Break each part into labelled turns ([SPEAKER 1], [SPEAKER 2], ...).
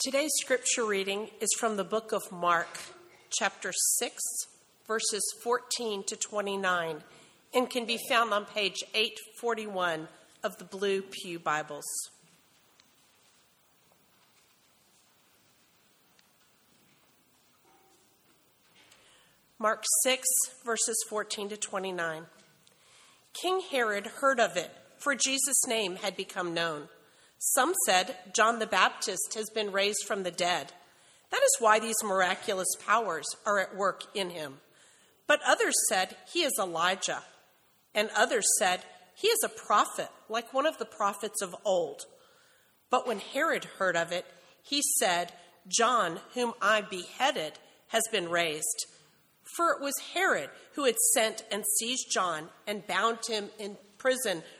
[SPEAKER 1] Today's scripture reading is from the book of Mark, chapter 6, verses 14 to 29, and can be found on page 841 of the Blue Pew Bibles. Mark 6, verses 14 to 29. King Herod heard of it, for Jesus' name had become known. Some said, John the Baptist has been raised from the dead. That is why these miraculous powers are at work in him. But others said, He is Elijah. And others said, He is a prophet, like one of the prophets of old. But when Herod heard of it, he said, John, whom I beheaded, has been raised. For it was Herod who had sent and seized John and bound him in prison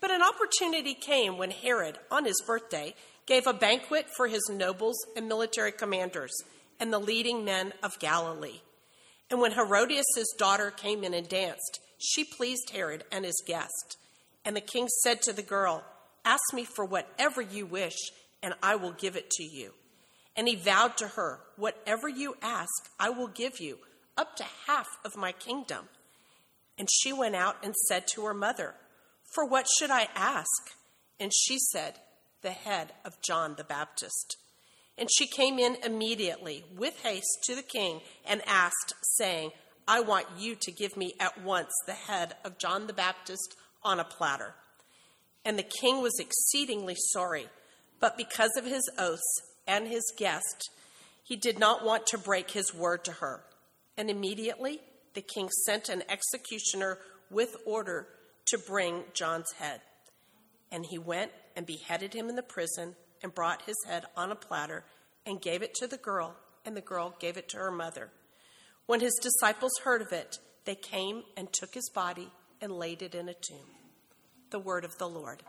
[SPEAKER 1] But an opportunity came when Herod, on his birthday, gave a banquet for his nobles and military commanders and the leading men of Galilee. And when Herodias' daughter came in and danced, she pleased Herod and his guest. And the king said to the girl, Ask me for whatever you wish, and I will give it to you. And he vowed to her, Whatever you ask, I will give you, up to half of my kingdom. And she went out and said to her mother, For what should I ask? And she said, The head of John the Baptist. And she came in immediately with haste to the king and asked, saying, I want you to give me at once the head of John the Baptist on a platter. And the king was exceedingly sorry, but because of his oaths, and his guest, he did not want to break his word to her. And immediately the king sent an executioner with order to bring John's head. And he went and beheaded him in the prison and brought his head on a platter and gave it to the girl, and the girl gave it to her mother. When his disciples heard of it, they came and took his body and laid it in a tomb. The word of the Lord.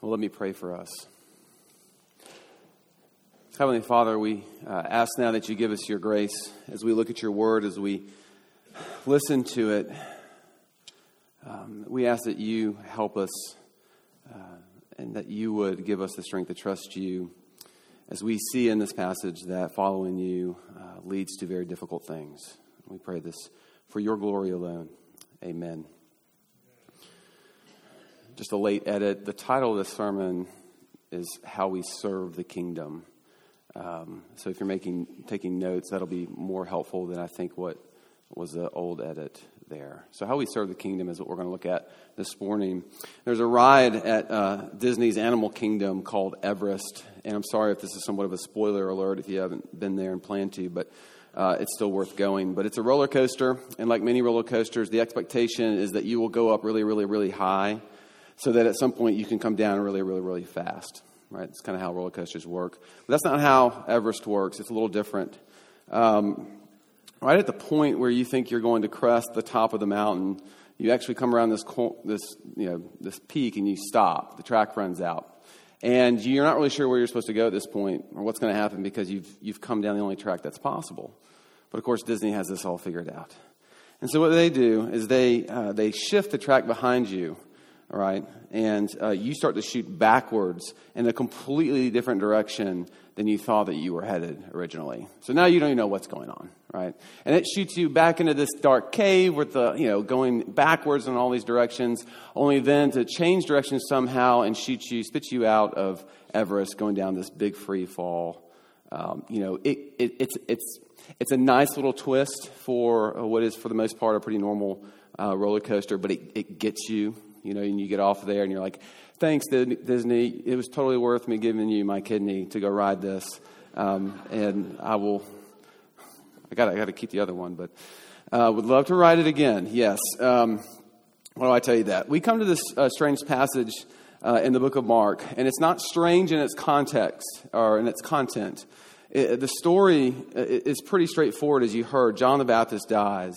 [SPEAKER 2] Well, let me pray for us. Heavenly Father, we uh, ask now that you give us your grace as we look at your word, as we listen to it. Um, we ask that you help us uh, and that you would give us the strength to trust you as we see in this passage that following you uh, leads to very difficult things. We pray this for your glory alone. Amen just a late edit. The title of this sermon is How We Serve the Kingdom. Um, so if you're making taking notes, that'll be more helpful than I think what was the old edit there. So how we serve the kingdom is what we're going to look at this morning. There's a ride at uh, Disney's Animal Kingdom called Everest, and I'm sorry if this is somewhat of a spoiler alert if you haven't been there and plan to, but. Uh, it's still worth going. But it's a roller coaster, and like many roller coasters, the expectation is that you will go up really, really, really high so that at some point you can come down really, really, really fast. Right? It's kind of how roller coasters work. But that's not how Everest works. It's a little different. Um, right at the point where you think you're going to crest the top of the mountain, you actually come around this this you know this peak and you stop. The track runs out, and you're not really sure where you're supposed to go at this point or what's going to happen because you've you've come down the only track that's possible. But of course, Disney has this all figured out. And so what they do is they uh, they shift the track behind you all right? And uh, you start to shoot backwards in a completely different direction than you thought that you were headed originally. So now you don't even know what's going on, right? And it shoots you back into this dark cave with the, you know, going backwards in all these directions, only then to change directions somehow and shoot you, spit you out of Everest, going down this big free fall. Um, you know, it, it, it's, it's, it's a nice little twist for what is, for the most part, a pretty normal uh, roller coaster, but it, it gets you you know, and you get off there and you're like, thanks, Disney. It was totally worth me giving you my kidney to go ride this. Um, and I will, I got I to keep the other one, but uh, would love to ride it again. Yes. Um, Why do I tell you that? We come to this uh, strange passage uh, in the book of Mark, and it's not strange in its context or in its content. It, the story uh, is pretty straightforward, as you heard. John the Baptist dies.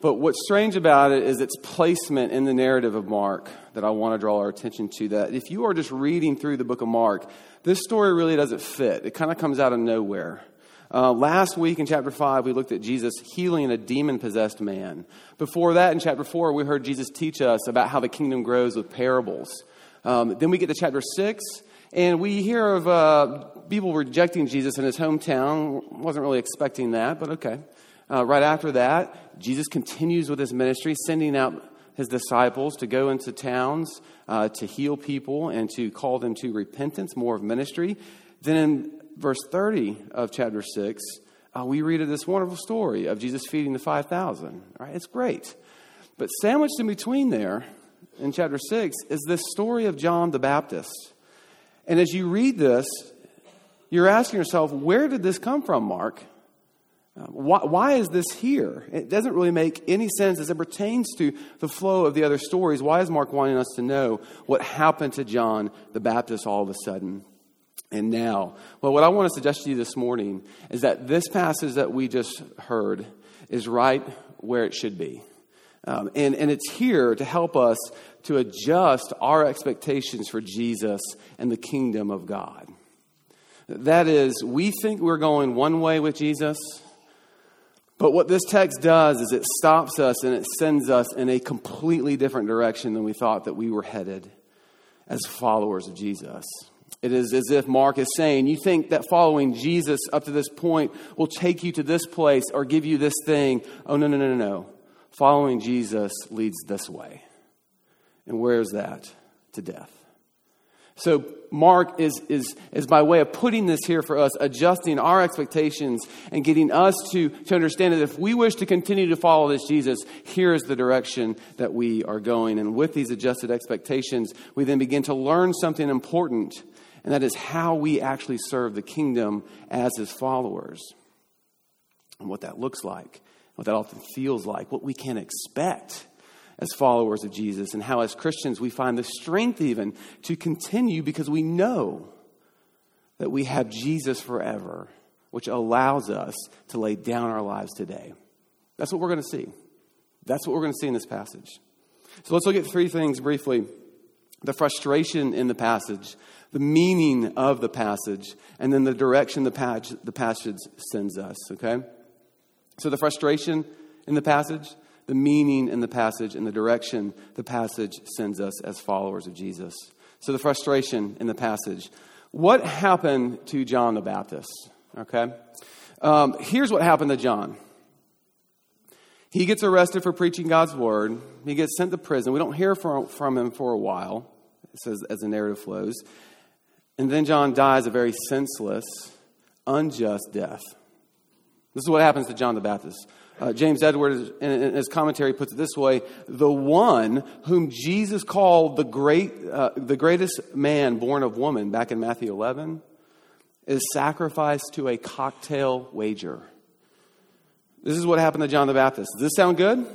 [SPEAKER 2] But what's strange about it is its placement in the narrative of Mark that I want to draw our attention to. That if you are just reading through the book of Mark, this story really doesn't fit. It kind of comes out of nowhere. Uh, last week in chapter 5, we looked at Jesus healing a demon possessed man. Before that, in chapter 4, we heard Jesus teach us about how the kingdom grows with parables. Um, then we get to chapter 6, and we hear of uh, people rejecting Jesus in his hometown. Wasn't really expecting that, but okay. Uh, right after that, Jesus continues with his ministry, sending out his disciples to go into towns uh, to heal people and to call them to repentance, more of ministry. Then in verse 30 of chapter 6, uh, we read of this wonderful story of Jesus feeding the 5,000. Right? It's great. But sandwiched in between there, in chapter 6, is this story of John the Baptist. And as you read this, you're asking yourself, where did this come from, Mark? Uh, why, why, is this here? It doesn't really make any sense as it pertains to the flow of the other stories. Why is Mark wanting us to know what happened to John the Baptist all of a sudden? And now, well, what I want to suggest to you this morning is that this passage that we just heard is right where it should be. Um, and, and it's here to help us to adjust our expectations for Jesus and the kingdom of God. That is, we think we're going one way with Jesus, but what this text does is it stops us and it sends us in a completely different direction than we thought that we were headed as followers of Jesus. It is as if Mark is saying, You think that following Jesus up to this point will take you to this place or give you this thing. Oh, no, no, no, no, no. Following Jesus leads this way. And where is that? To death. So, Mark is, is, is by way of putting this here for us, adjusting our expectations and getting us to, to understand that if we wish to continue to follow this Jesus, here is the direction that we are going. And with these adjusted expectations, we then begin to learn something important and that is how we actually serve the kingdom as his followers. And what that looks like, what that often feels like, what we can expect as followers of Jesus, and how as Christians we find the strength even to continue because we know that we have Jesus forever, which allows us to lay down our lives today. That's what we're going to see. That's what we're going to see in this passage. So let's look at three things briefly the frustration in the passage, the meaning of the passage, and then the direction the, passage, the passage sends us, okay? So the frustration in the passage, the meaning in the passage, and the direction the passage sends us as followers of Jesus. So the frustration in the passage. What happened to John the Baptist? Okay? Um, here's what happened to John. He gets arrested for preaching God's word. He gets sent to prison. We don't hear from, from him for a while, it says as the narrative flows. And then John dies a very senseless, unjust death. This is what happens to John the Baptist. Uh, James Edwards, in, in, his commentary, puts it this way The one whom Jesus called the, great, uh, the greatest man born of woman, back in Matthew 11, is sacrificed to a cocktail wager. This is what happened to John the Baptist. Does this sound good?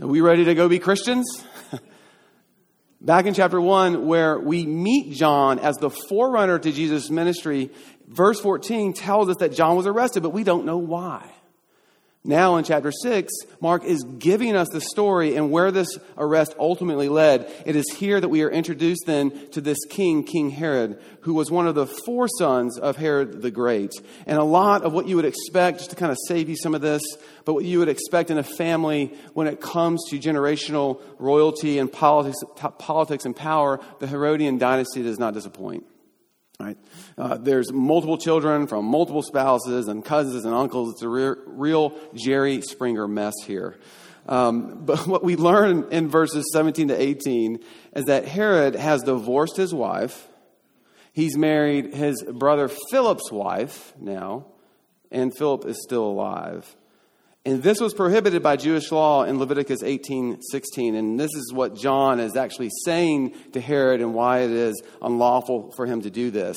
[SPEAKER 2] Are we ready to go be Christians? Back in chapter 1, where we meet John as the forerunner to Jesus' ministry, verse 14 tells us that John was arrested, but we don't know why. Now, in chapter 6, Mark is giving us the story and where this arrest ultimately led. It is here that we are introduced then to this king, King Herod, who was one of the four sons of Herod the Great. And a lot of what you would expect, just to kind of save you some of this, but what you would expect in a family when it comes to generational royalty and politics, politics and power, the Herodian dynasty does not disappoint. Right? Uh, there's multiple children from multiple spouses and cousins and uncles. It's a re- real Jerry Springer mess here. Um, but what we learn in verses 17 to 18 is that Herod has divorced his wife. He's married his brother Philip's wife now, and Philip is still alive. And this was prohibited by Jewish law in Leviticus 18 16. And this is what John is actually saying to Herod and why it is unlawful for him to do this.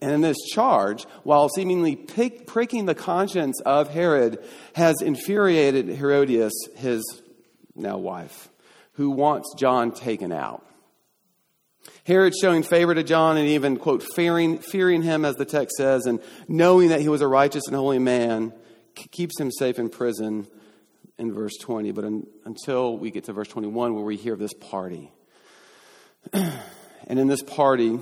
[SPEAKER 2] And this charge, while seemingly pick, pricking the conscience of Herod, has infuriated Herodias, his now wife, who wants John taken out. Herod showing favor to John and even, quote, fearing, fearing him, as the text says, and knowing that he was a righteous and holy man, keeps him safe in prison in verse 20. But in, until we get to verse 21, where we hear of this party. and in this party,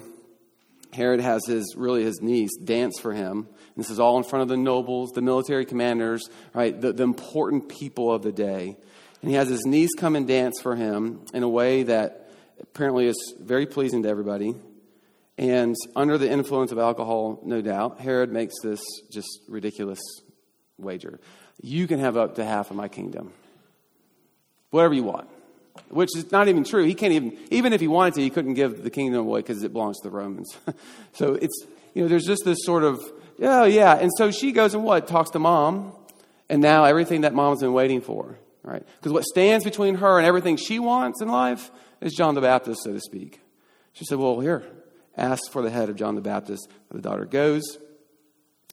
[SPEAKER 2] Herod has his, really his niece dance for him. And this is all in front of the nobles, the military commanders, right, the, the important people of the day. And he has his niece come and dance for him in a way that apparently is very pleasing to everybody. And under the influence of alcohol, no doubt, Herod makes this just ridiculous wager. You can have up to half of my kingdom. Whatever you want. Which is not even true. He can't even, even if he wanted to, he couldn't give the kingdom away because it belongs to the Romans. so it's, you know, there's just this sort of, oh, yeah. And so she goes and what? Talks to mom. And now everything that mom's been waiting for, right? Because what stands between her and everything she wants in life is John the Baptist, so to speak. She said, Well, here, ask for the head of John the Baptist. The daughter goes.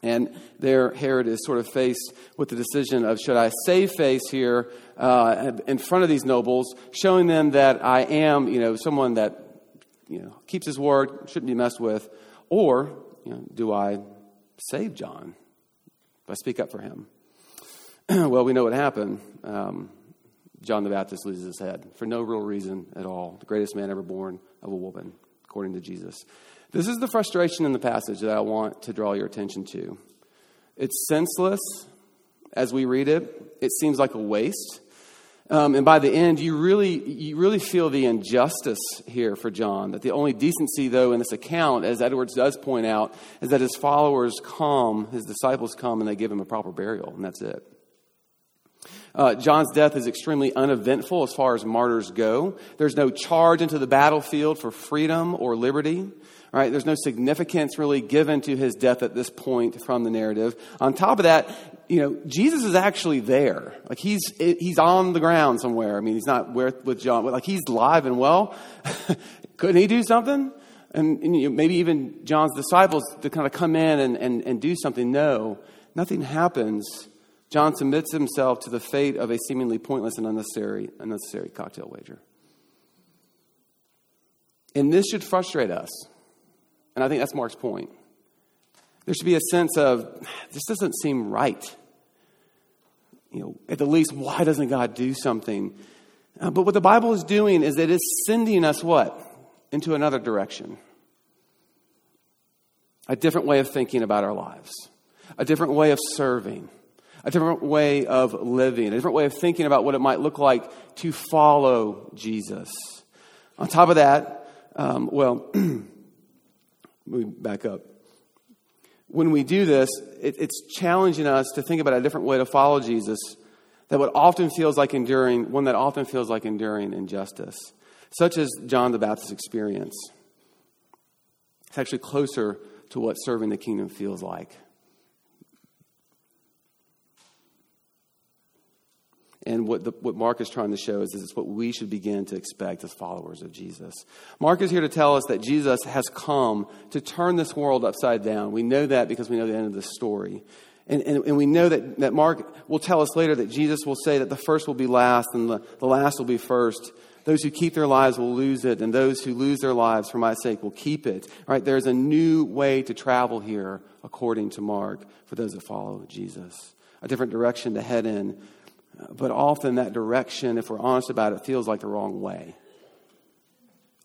[SPEAKER 2] And there, Herod is sort of faced with the decision of should I save face here uh, in front of these nobles, showing them that I am, you know, someone that you know keeps his word, shouldn't be messed with, or you know, do I save John? Do I speak up for him? well, we know what happened. Um, John the Baptist loses his head for no real reason at all. The greatest man ever born of a woman, according to Jesus. This is the frustration in the passage that I want to draw your attention to. It's senseless as we read it, it seems like a waste. Um, and by the end, you really, you really feel the injustice here for John. That the only decency, though, in this account, as Edwards does point out, is that his followers come, his disciples come, and they give him a proper burial, and that's it. Uh, John's death is extremely uneventful as far as martyrs go. There's no charge into the battlefield for freedom or liberty. Right? There's no significance really given to his death at this point from the narrative. On top of that, you know, Jesus is actually there. Like he's he's on the ground somewhere. I mean, he's not with, with John, like he's live and well. Couldn't he do something? And, and you know, maybe even John's disciples to kind of come in and, and, and do something. No, nothing happens John submits himself to the fate of a seemingly pointless and unnecessary, unnecessary cocktail wager. And this should frustrate us. And I think that's Mark's point. There should be a sense of, this doesn't seem right. You know, at the least, why doesn't God do something? Uh, but what the Bible is doing is it is sending us what? Into another direction. A different way of thinking about our lives, a different way of serving a different way of living, a different way of thinking about what it might look like to follow Jesus. On top of that, um, well, we back up. When we do this, it, it's challenging us to think about a different way to follow Jesus that what often feels like enduring, one that often feels like enduring injustice, such as John the Baptist's experience. It's actually closer to what serving the kingdom feels like. And what, the, what Mark is trying to show is, is it's what we should begin to expect as followers of Jesus. Mark is here to tell us that Jesus has come to turn this world upside down. We know that because we know the end of the story. And, and, and, we know that, that Mark will tell us later that Jesus will say that the first will be last and the, the last will be first. Those who keep their lives will lose it, and those who lose their lives for my sake will keep it. Right? There's a new way to travel here, according to Mark, for those that follow Jesus. A different direction to head in but often that direction, if we're honest about it, feels like the wrong way.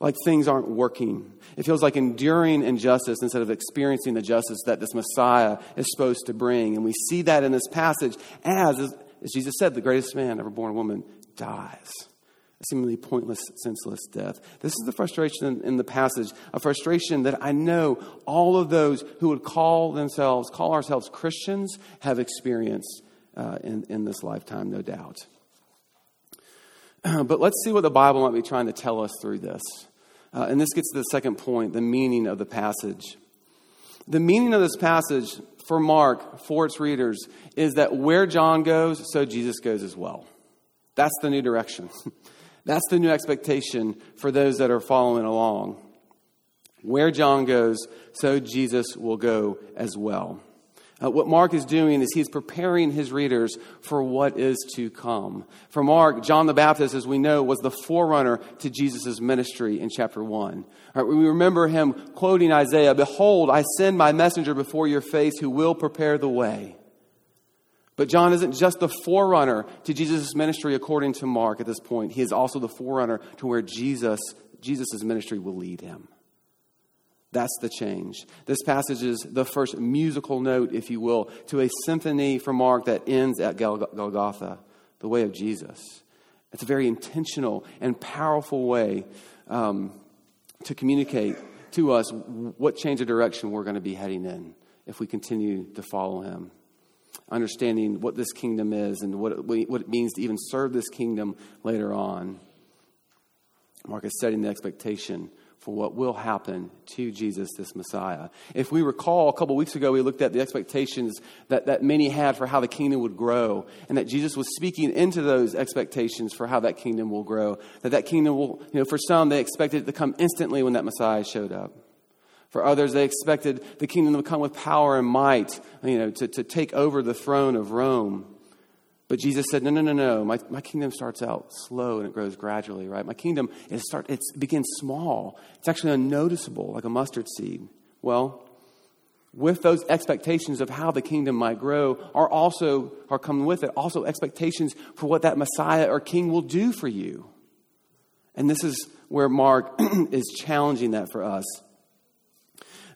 [SPEAKER 2] Like things aren't working. It feels like enduring injustice instead of experiencing the justice that this Messiah is supposed to bring. And we see that in this passage as, as Jesus said, the greatest man ever born a woman dies. A seemingly pointless, senseless death. This is the frustration in, in the passage, a frustration that I know all of those who would call themselves, call ourselves Christians, have experienced uh, in, in this lifetime, no doubt. But let's see what the Bible might be trying to tell us through this. Uh, and this gets to the second point the meaning of the passage. The meaning of this passage for Mark, for its readers, is that where John goes, so Jesus goes as well. That's the new direction. That's the new expectation for those that are following along. Where John goes, so Jesus will go as well. Uh, what Mark is doing is he's preparing his readers for what is to come. For Mark, John the Baptist, as we know, was the forerunner to Jesus' ministry in chapter 1. Right, we remember him quoting Isaiah Behold, I send my messenger before your face who will prepare the way. But John isn't just the forerunner to Jesus' ministry according to Mark at this point. He is also the forerunner to where Jesus, Jesus' ministry will lead him. That's the change. This passage is the first musical note, if you will, to a symphony from Mark that ends at Golgotha, the way of Jesus. It's a very intentional and powerful way um, to communicate to us what change of direction we're going to be heading in if we continue to follow him. Understanding what this kingdom is and what it, what it means to even serve this kingdom later on. Mark is setting the expectation for what will happen to Jesus, this Messiah. If we recall, a couple weeks ago, we looked at the expectations that, that many had for how the kingdom would grow, and that Jesus was speaking into those expectations for how that kingdom will grow. That that kingdom will, you know, for some, they expected it to come instantly when that Messiah showed up. For others, they expected the kingdom to come with power and might, you know, to, to take over the throne of Rome. But Jesus said, No, no, no, no. My, my kingdom starts out slow and it grows gradually, right? My kingdom it start, it begins small. It's actually unnoticeable, like a mustard seed. Well, with those expectations of how the kingdom might grow are also are coming with it also expectations for what that messiah or king will do for you and this is where mark is challenging that for us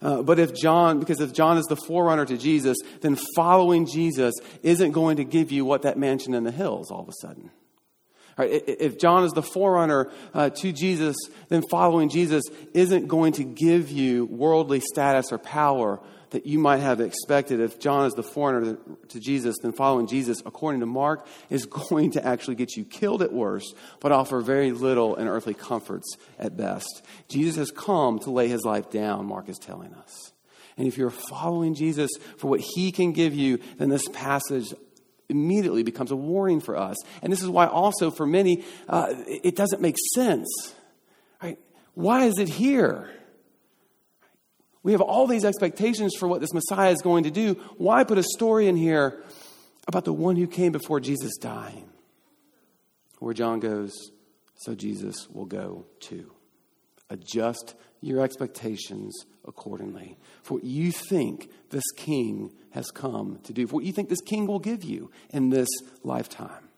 [SPEAKER 2] uh, but if John, because if John is the forerunner to Jesus, then following Jesus isn't going to give you what that mansion in the hills all of a sudden. If John is the forerunner uh, to Jesus, then following Jesus isn't going to give you worldly status or power that you might have expected. If John is the foreigner to Jesus, then following Jesus, according to Mark, is going to actually get you killed at worst, but offer very little in earthly comforts at best. Jesus has come to lay his life down, Mark is telling us. And if you're following Jesus for what he can give you, then this passage immediately becomes a warning for us. And this is why, also, for many, uh, it doesn't make sense. Right? Why is it here? We have all these expectations for what this Messiah is going to do. Why put a story in here about the one who came before Jesus dying? Where John goes, so Jesus will go too. Adjust your expectations accordingly for what you think this king has come to do, for what you think this king will give you in this lifetime.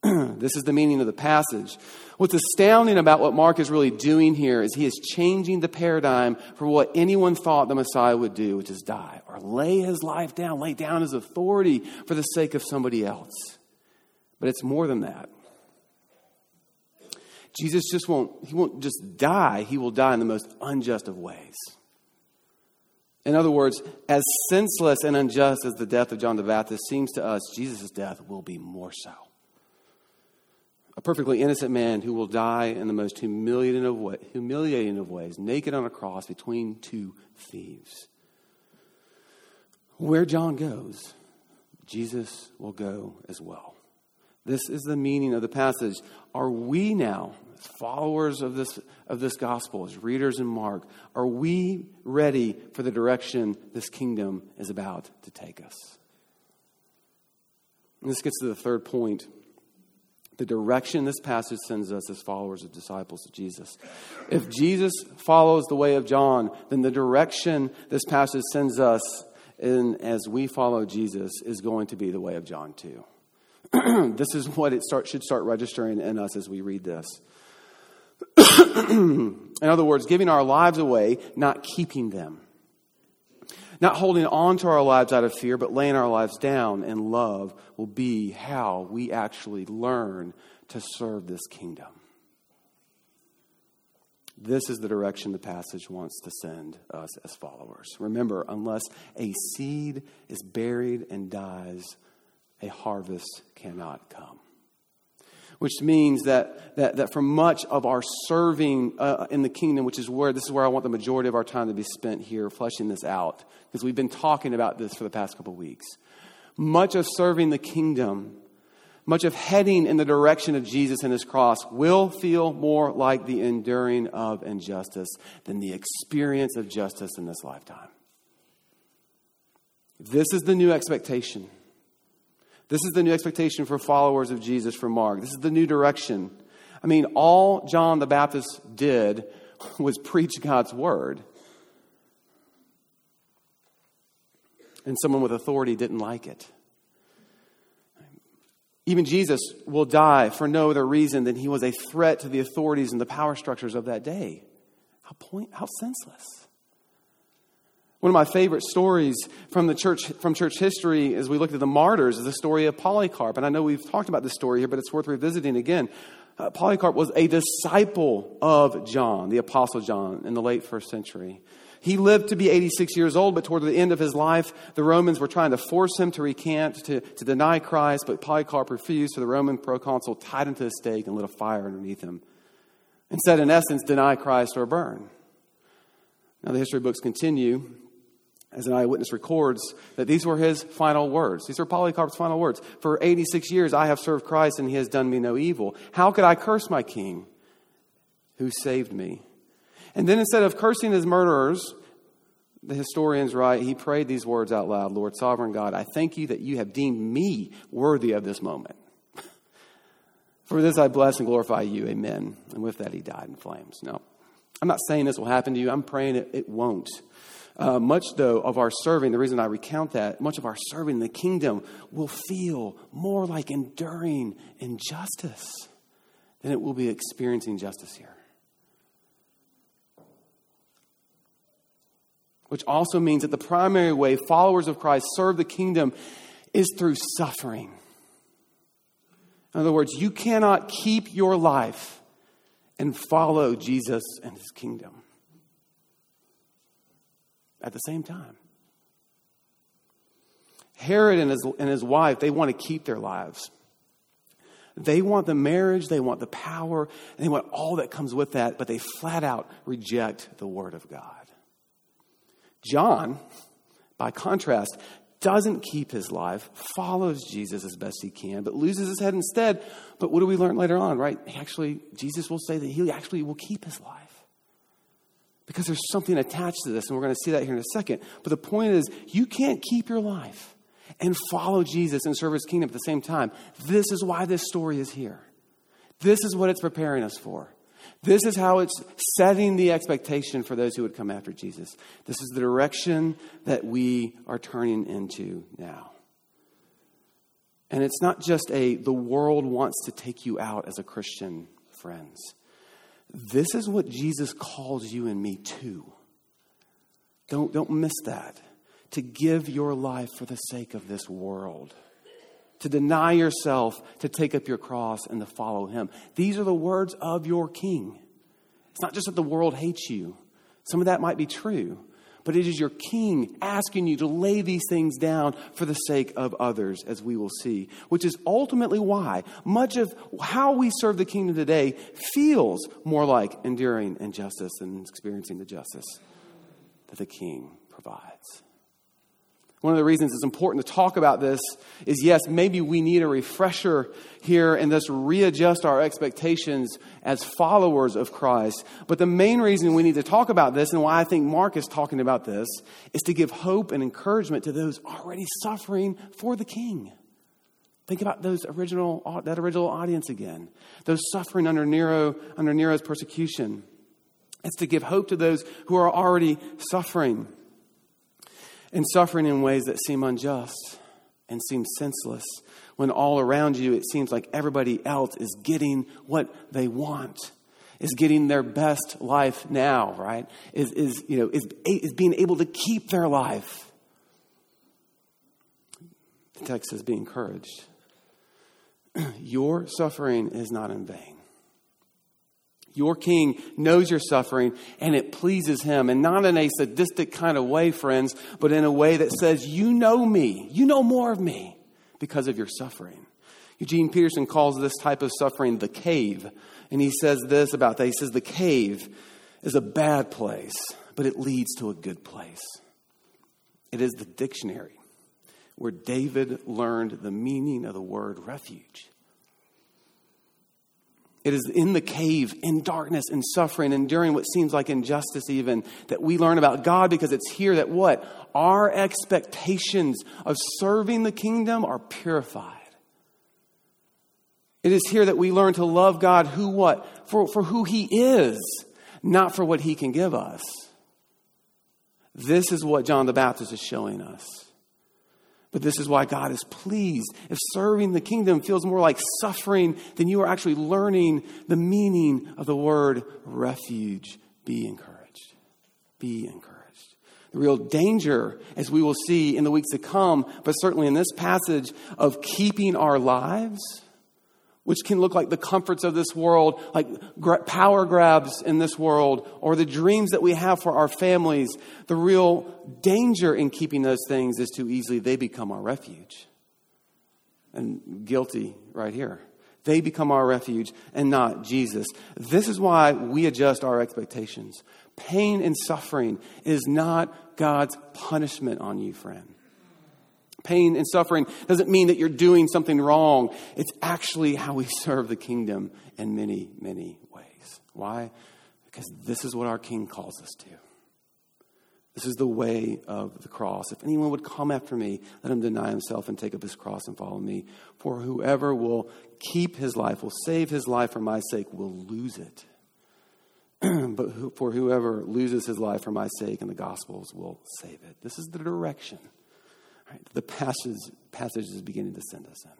[SPEAKER 2] this is the meaning of the passage. What's astounding about what Mark is really doing here is he is changing the paradigm for what anyone thought the Messiah would do, which is die or lay his life down, lay down his authority for the sake of somebody else. But it's more than that. Jesus just won't, he won't just die, he will die in the most unjust of ways. In other words, as senseless and unjust as the death of John the Baptist seems to us, Jesus' death will be more so a perfectly innocent man who will die in the most humiliating of, way, humiliating of ways, naked on a cross between two thieves. Where John goes, Jesus will go as well. This is the meaning of the passage. Are we now, as followers of this, of this gospel, as readers in Mark, are we ready for the direction this kingdom is about to take us? And this gets to the third point the direction this passage sends us as followers of disciples of Jesus. If Jesus follows the way of John, then the direction this passage sends us in as we follow Jesus is going to be the way of John too. this is what it start, should start registering in us as we read this. in other words, giving our lives away, not keeping them. Not holding on to our lives out of fear, but laying our lives down in love will be how we actually learn to serve this kingdom. This is the direction the passage wants to send us as followers. Remember, unless a seed is buried and dies, a harvest cannot come which means that, that, that for much of our serving uh, in the kingdom, which is where this is where I want the majority of our time to be spent here, fleshing this out, because we've been talking about this for the past couple of weeks. Much of serving the kingdom, much of heading in the direction of Jesus and his cross will feel more like the enduring of injustice than the experience of justice in this lifetime. This is the new expectation. This is the new expectation for followers of Jesus for Mark. This is the new direction. I mean, all John the Baptist did was preach God's word. And someone with authority didn't like it. Even Jesus will die for no other reason than he was a threat to the authorities and the power structures of that day. How point how senseless. One of my favorite stories from the church from church history as we looked at the martyrs is the story of Polycarp. And I know we've talked about this story here, but it's worth revisiting again. Uh, Polycarp was a disciple of John, the Apostle John, in the late first century. He lived to be 86 years old, but toward the end of his life, the Romans were trying to force him to recant, to, to deny Christ, but Polycarp refused, so the Roman proconsul tied him to a stake and lit a fire underneath him and said, in essence, deny Christ or burn. Now, the history books continue as an eyewitness records that these were his final words. These are Polycarp's final words. For 86 years I have served Christ and he has done me no evil. How could I curse my king who saved me? And then instead of cursing his murderers, the historians write, he prayed these words out loud Lord, sovereign God, I thank you that you have deemed me worthy of this moment. For this I bless and glorify you. Amen. And with that, he died in flames. No, I'm not saying this will happen to you. I'm praying it, it won't. Uh, much, though, of our serving, the reason I recount that, much of our serving in the kingdom will feel more like enduring injustice than it will be experiencing justice here. Which also means that the primary way followers of Christ serve the kingdom is through suffering. In other words, you cannot keep your life and follow Jesus and his kingdom at the same time. Herod and his, and his wife, they want to keep their lives. They want the marriage, they want the power, and they want all that comes with that, but they flat out reject the Word of God. John, by contrast, doesn't keep his life, follows Jesus as best he can, but loses his head instead. But what do we learn later on, right? Actually, Jesus will say that he actually will keep his life because there's something attached to this, and we're going to see that here in a second. But the point is, you can't keep your life and follow Jesus and serve his kingdom at the same time. This is why this story is here. This is what it's preparing us for. This is how it's setting the expectation for those who would come after Jesus. This is the direction that we are turning into now. And it's not just a the world wants to take you out as a Christian, friends. This is what Jesus calls you and me to. Don't, don't miss that. To give your life for the sake of this world. To deny yourself, to take up your cross, and to follow him. These are the words of your king. It's not just that the world hates you, some of that might be true but it is your king asking you to lay these things down for the sake of others, as we will see, which is ultimately why much of how we serve the kingdom today feels more like enduring injustice and experiencing the justice that the king provides. One of the reasons it's important to talk about this is yes, maybe we need a refresher here and thus readjust our expectations as followers of Christ. But the main reason we need to talk about this and why I think Mark is talking about this is to give hope and encouragement to those already suffering for the king. Think about those original, that original audience again. Those suffering under Nero, under Nero's persecution. It's to give hope to those who are already suffering and suffering in ways that seem unjust and seem senseless when all around you it seems like everybody else is getting what they want is getting their best life now right? Is, is you know is, is being able to keep their life. The text says be encouraged. Your suffering is not in vain your king knows your suffering and it pleases him. And not in a sadistic kind of way, friends, but in a way that says, You know me. You know more of me because of your suffering. Eugene Peterson calls this type of suffering the cave. And he says this about that. He says, The cave is a bad place, but it leads to a good place. It is the dictionary where David learned the meaning of the word refuge. It is in the cave, in darkness, in suffering, enduring what seems like injustice, even, that we learn about God because it's here that what? Our expectations of serving the kingdom are purified. It is here that we learn to love God who what? For, for who He is, not for what He can give us. This is what John the Baptist is showing us. But this is why God is pleased. If serving the kingdom feels more like suffering, then you are actually learning the meaning of the word refuge. Be encouraged. Be encouraged. The real danger, as we will see in the weeks to come, but certainly in this passage, of keeping our lives which can look like the comforts of this world, like power grabs in this world, or the dreams that we have for our families. The real danger in keeping those things is too easily they become our refuge. And guilty right here. They become our refuge and not Jesus. This is why we adjust our expectations. Pain and suffering is not God's punishment on you, friend pain and suffering doesn't mean that you're doing something wrong. It's actually how we serve the kingdom in many, many ways. Why? Because this is what our King calls us to. This is the way of the cross. If anyone would come after me, let him deny himself and take up his cross and follow me. For whoever will keep his life, will save his life for my sake, will lose it. but for whoever loses his life for my sake and the gospel's will save it. This is the direction Right? The passage, passage is beginning to send us in.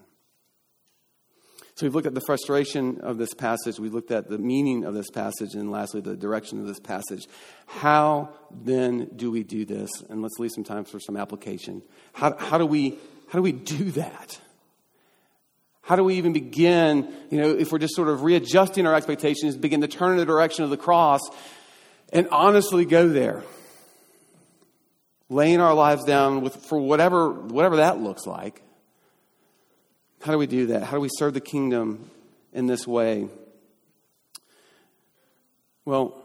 [SPEAKER 2] So we've looked at the frustration of this passage, we looked at the meaning of this passage, and lastly, the direction of this passage. How then do we do this? And let's leave some time for some application. How, how, do, we, how do we do that? How do we even begin, you know, if we're just sort of readjusting our expectations, begin to turn in the direction of the cross and honestly go there? Laying our lives down with, for whatever, whatever that looks like. How do we do that? How do we serve the kingdom in this way? Well,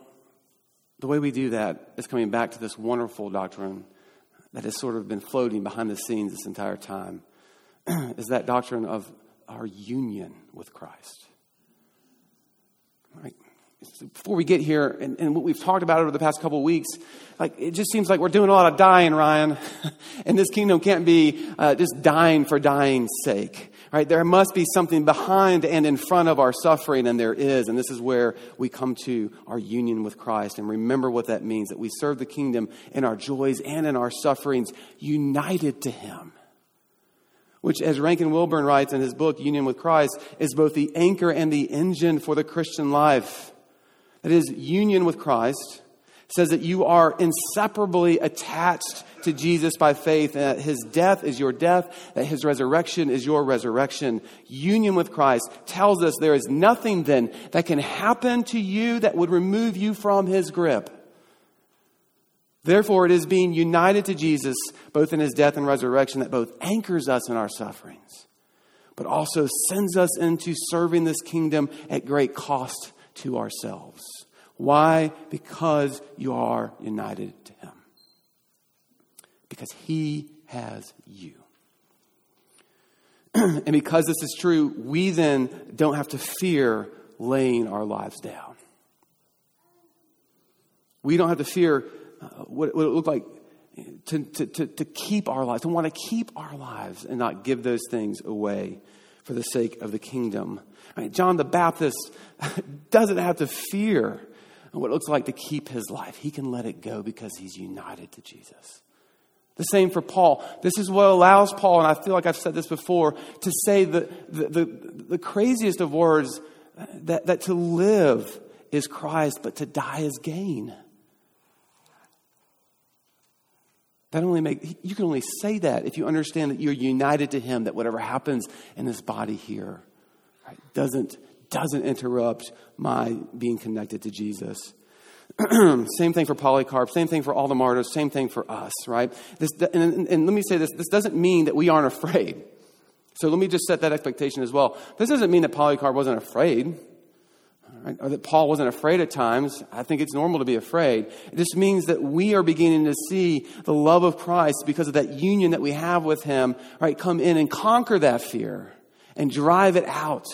[SPEAKER 2] the way we do that is coming back to this wonderful doctrine that has sort of been floating behind the scenes this entire time is that doctrine of our union with Christ. Right? Before we get here and, and, what we've talked about over the past couple of weeks, like it just seems like we're doing a lot of dying, Ryan. and this kingdom can't be uh, just dying for dying's sake. Right? There must be something behind and in front of our suffering, and there is. And this is where we come to our union with Christ and remember what that means that we serve the kingdom in our joys and in our sufferings, united to Him which, as Rankin Wilbourne writes in his book, Union with Christ, is both the anchor and the engine for the Christian life that is union with Christ, says that you are inseparably attached to Jesus by faith, and that his death is your death, that his resurrection is your resurrection. Union with Christ tells us there is nothing then that can happen to you that would remove you from his grip. Therefore, it is being united to Jesus, both in his death and resurrection, that both anchors us in our sufferings, but also sends us into serving this kingdom at great cost to ourselves. Why? Because you are united to Him. Because He has you. and because this is true, we then don't have to fear laying our lives down. We don't have to fear uh, what, what it looked like to, to, to, to keep our lives, to want to keep our lives and not give those things away for the sake of the kingdom. Right? John the Baptist doesn't have to fear what it looks like to keep his life. He can let it go because he's united to Jesus. The same for Paul. This is what allows Paul, and I feel like I've said this before, to say the, the, the, the craziest of words that, that to live is Christ, but to die is gain. That only make you can only say that if you understand that you're united to Him. That whatever happens in this body here right, doesn't doesn't interrupt my being connected to Jesus. same thing for Polycarp. Same thing for all the martyrs. Same thing for us. Right. This, and, and, and let me say this: this doesn't mean that we aren't afraid. So let me just set that expectation as well. This doesn't mean that Polycarp wasn't afraid right? or that Paul wasn't afraid at times. I think it's normal to be afraid. It just means that we are beginning to see the love of Christ because of that union that we have with Him, right? Come in and conquer that fear and drive it out.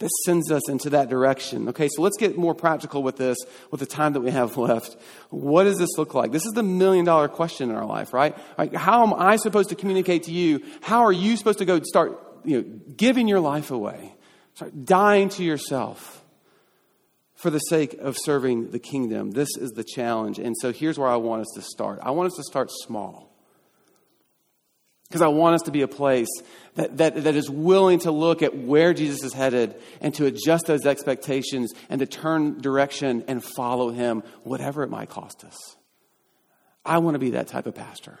[SPEAKER 2] that sends us into that direction. Okay, so let's get more practical with this with the time that we have left. What does this look like? This is the million dollar question in our life, right? Like, how am I supposed to communicate to you? How are you supposed to go start, you know, giving your life away? Dying to yourself for the sake of serving the kingdom. This is the challenge. And so here's where I want us to start. I want us to start small. Because I want us to be a place that, that, that is willing to look at where Jesus is headed and to adjust those expectations and to turn direction and follow him, whatever it might cost us. I want to be that type of pastor.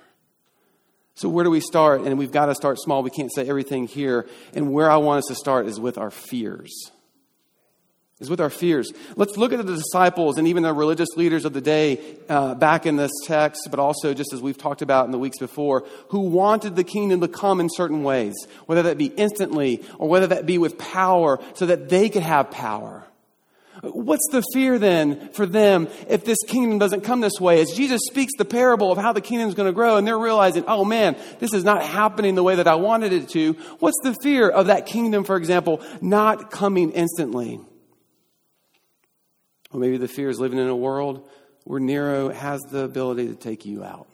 [SPEAKER 2] So, where do we start? And we've got to start small. We can't say everything here. And where I want us to start is with our fears is with our fears. Let's look at the disciples and even the religious leaders of the day uh, back in this text, but also just as we've talked about in the weeks before, who wanted the kingdom to come in certain ways, whether that be instantly or whether that be with power so that they could have power. What's the fear then for them if this kingdom doesn't come this way? As Jesus speaks the parable of how the kingdom is going to grow and they're realizing, oh man, this is not happening the way that I wanted it to. What's the fear of that kingdom, for example, not coming instantly? Or maybe the fear is living in a world where Nero has the ability to take you out,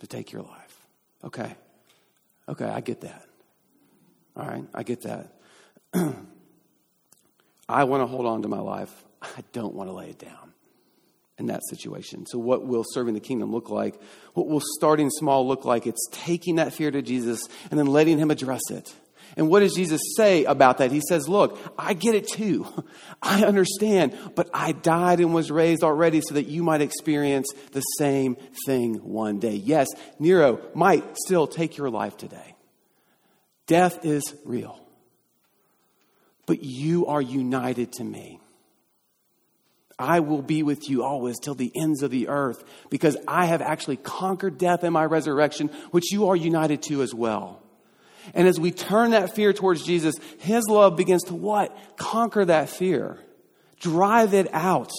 [SPEAKER 2] to take your life. Okay. Okay, I get that. All right, I get that. I want to hold on to my life. I don't want to lay it down in that situation. So, what will serving the kingdom look like? What will starting small look like? It's taking that fear to Jesus and then letting Him address it. And what does Jesus say about that? He says, Look, I get it too. I understand, but I died and was raised already so that you might experience the same thing one day. Yes, Nero might still take your life today. Death is real, but you are united to me. I will be with you always till the ends of the earth because I have actually conquered death in my resurrection, which you are united to as well. And as we turn that fear towards Jesus, His love begins to what? Conquer that fear. Drive it out.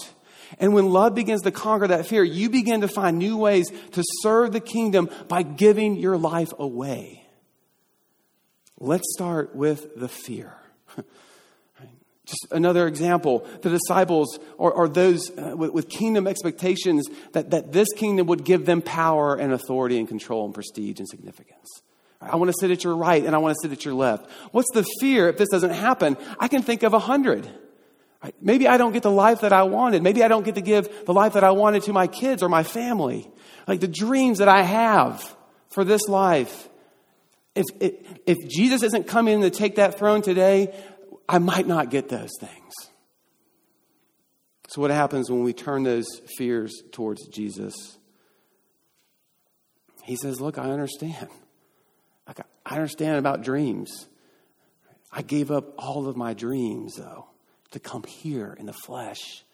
[SPEAKER 2] And when love begins to conquer that fear, you begin to find new ways to serve the kingdom by giving your life away. Let's start with the fear. Just another example the disciples or, or those uh, with, with, kingdom expectations that, that this kingdom would give them power and authority and control and prestige and significance. I want to sit at your right and I want to sit at your left. What's the fear if this doesn't happen? I can think of a hundred. Maybe I don't get the life that I wanted. Maybe I don't get to give the life that I wanted to my kids or my family. Like the dreams that I have for this life. If, if, if Jesus isn't coming to take that throne today, I might not get those things. So, what happens when we turn those fears towards Jesus? He says, Look, I understand. I understand about dreams. I gave up all of my dreams, though, to come here in the flesh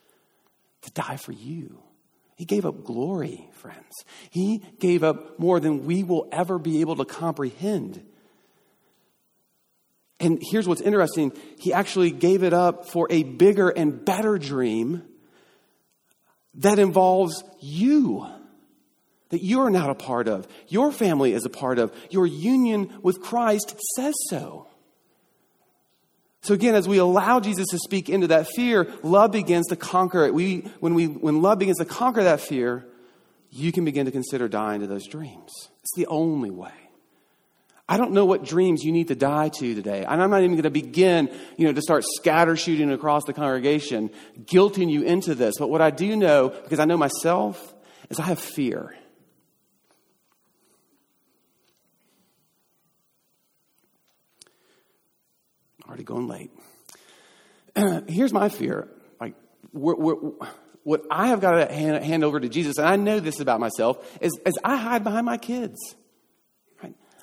[SPEAKER 2] to die for you. He gave up glory, friends. He gave up more than we will ever be able to comprehend. And here's what's interesting He actually gave it up for a bigger and better dream that involves you that you are not a part of, your family is a part of, your union with Christ says so. So again, as we allow Jesus to speak into that fear, love begins to conquer it. We, when, we, when love begins to conquer that fear, you can begin to consider dying to those dreams. It's the only way. I don't know what dreams you need to die to today. And I'm not even going to begin, you know, to start scatter shooting across the congregation, guilting you into this. But what I do know, because I know myself, is I have fear. already going late. Here's my fear. Like, we're, we're, what I have got to hand, hand, over to Jesus, and I know this about myself, is, is I hide behind my kids.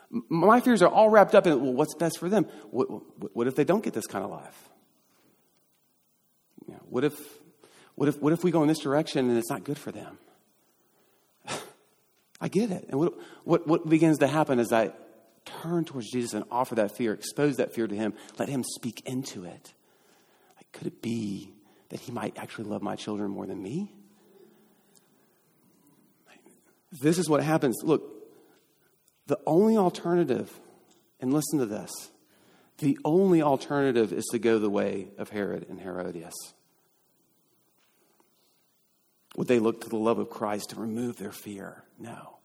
[SPEAKER 2] My fears are all wrapped up in, well, what's best for them? What, what, what if they don't get this kind of life? You know, what, if, what, if, what if we go in this direction and it's not good for them? I get it. And what, what, what begins to happen is I, turn towards Jesus and offer that fear, expose that fear to Him, let Him speak into it. Like, could it be that He might actually love my children more than me? This is what happens. Look, the only alternative, and listen to this The only alternative is to go the way of Herod and Herodias. Would they look to the love of Christ to remove their fear? No.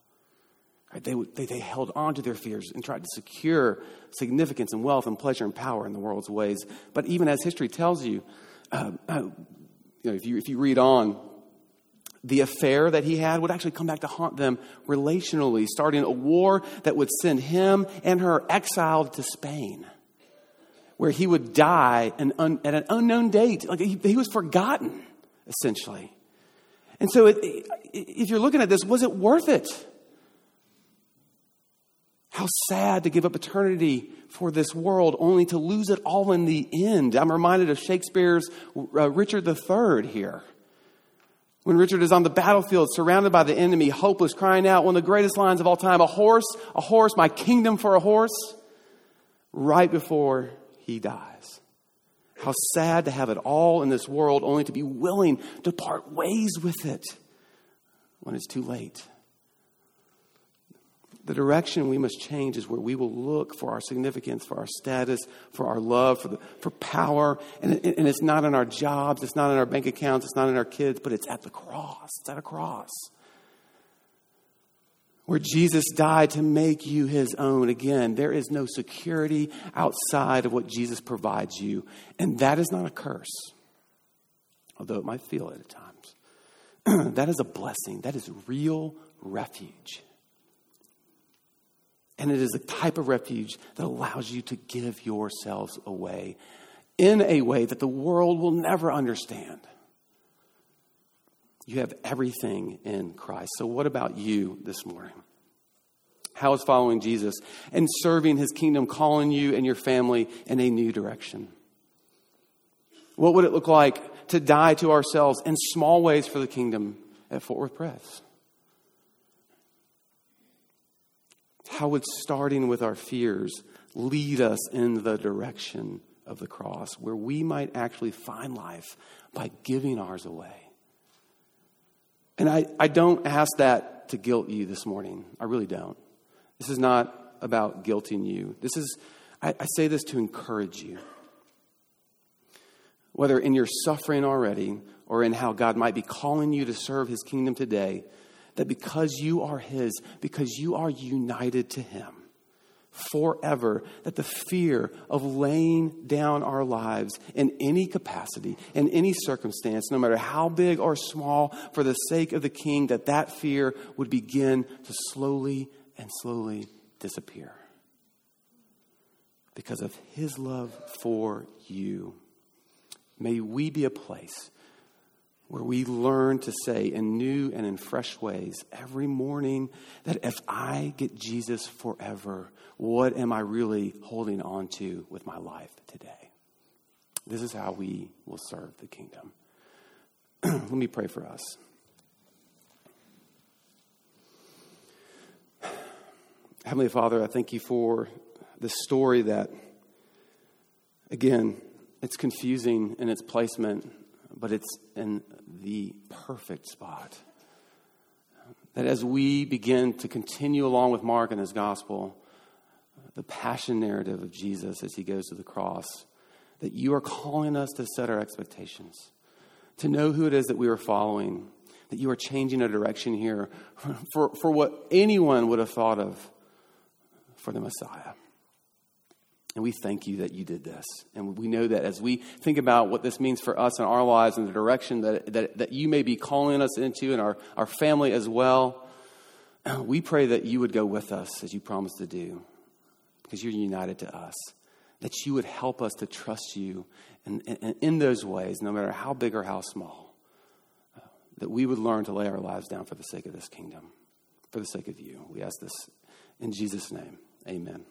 [SPEAKER 2] Right? They, they, they held on to their fears and tried to secure significance and wealth and pleasure and power in the world's ways. But even as history tells you, uh, uh, you know, if, you, if you read on, the affair that he had would actually come back to haunt them relationally, starting a war that would send him and her exiled to Spain, where he would die an un, at an unknown date. Like he, he was forgotten, essentially. And so, it, if you're looking at this, was it worth it? How sad to give up eternity for this world only to lose it all in the end. I'm reminded of Shakespeare's uh, Richard III here. When Richard is on the battlefield, surrounded by the enemy, hopeless, crying out one of the greatest lines of all time A horse, a horse, my kingdom for a horse, right before he dies. How sad to have it all in this world only to be willing to part ways with it when it's too late. The direction we must change is where we will look for our significance, for our status, for our love, for, the, for power. And, and it's not in our jobs, it's not in our bank accounts, it's not in our kids, but it's at the cross. It's at a cross where Jesus died to make you his own. Again, there is no security outside of what Jesus provides you. And that is not a curse, although it might feel it at times. that is a blessing, that is real refuge. And it is a type of refuge that allows you to give yourselves away in a way that the world will never understand. You have everything in Christ. So, what about you this morning? How is following Jesus and serving his kingdom calling you and your family in a new direction? What would it look like to die to ourselves in small ways for the kingdom at Fort Worth Press? How would starting with our fears lead us in the direction of the cross, where we might actually find life by giving ours away? And I, I don't ask that to guilt you this morning. I really don't. This is not about guilting you. This is, I, I say this to encourage you. Whether in your suffering already or in how God might be calling you to serve his kingdom today, that because you are his, because you are united to him, forever that the fear of laying down our lives in any capacity, in any circumstance, no matter how big or small, for the sake of the king, that that fear would begin to slowly and slowly disappear because of his love for you. May we be a place where we learn to say in new and in fresh ways every morning that if I get Jesus forever, what am I really holding on to with my life today? This is how we will serve the kingdom. Let me pray for us. Heavenly Father, I thank you for the story that, again, it's confusing in its placement but it's in the perfect spot. That as we begin to continue along with Mark and his gospel, the passion narrative of Jesus as he goes to the cross, that you are calling us to set our expectations, to know who it is that we are following, that you are changing a direction here for, for what anyone would have thought of for the Messiah. And we thank you that you did this. And we know that as we think about what this means for us in our lives and the direction that, that, that you may be calling us into and our, our family as well, we pray that you would go with us as you promised to do because you're united to us. That you would help us to trust you in, in, in those ways, no matter how big or how small. that we would learn to lay our lives down for the sake of this kingdom, for the sake of you. We ask this in Jesus' name. Amen.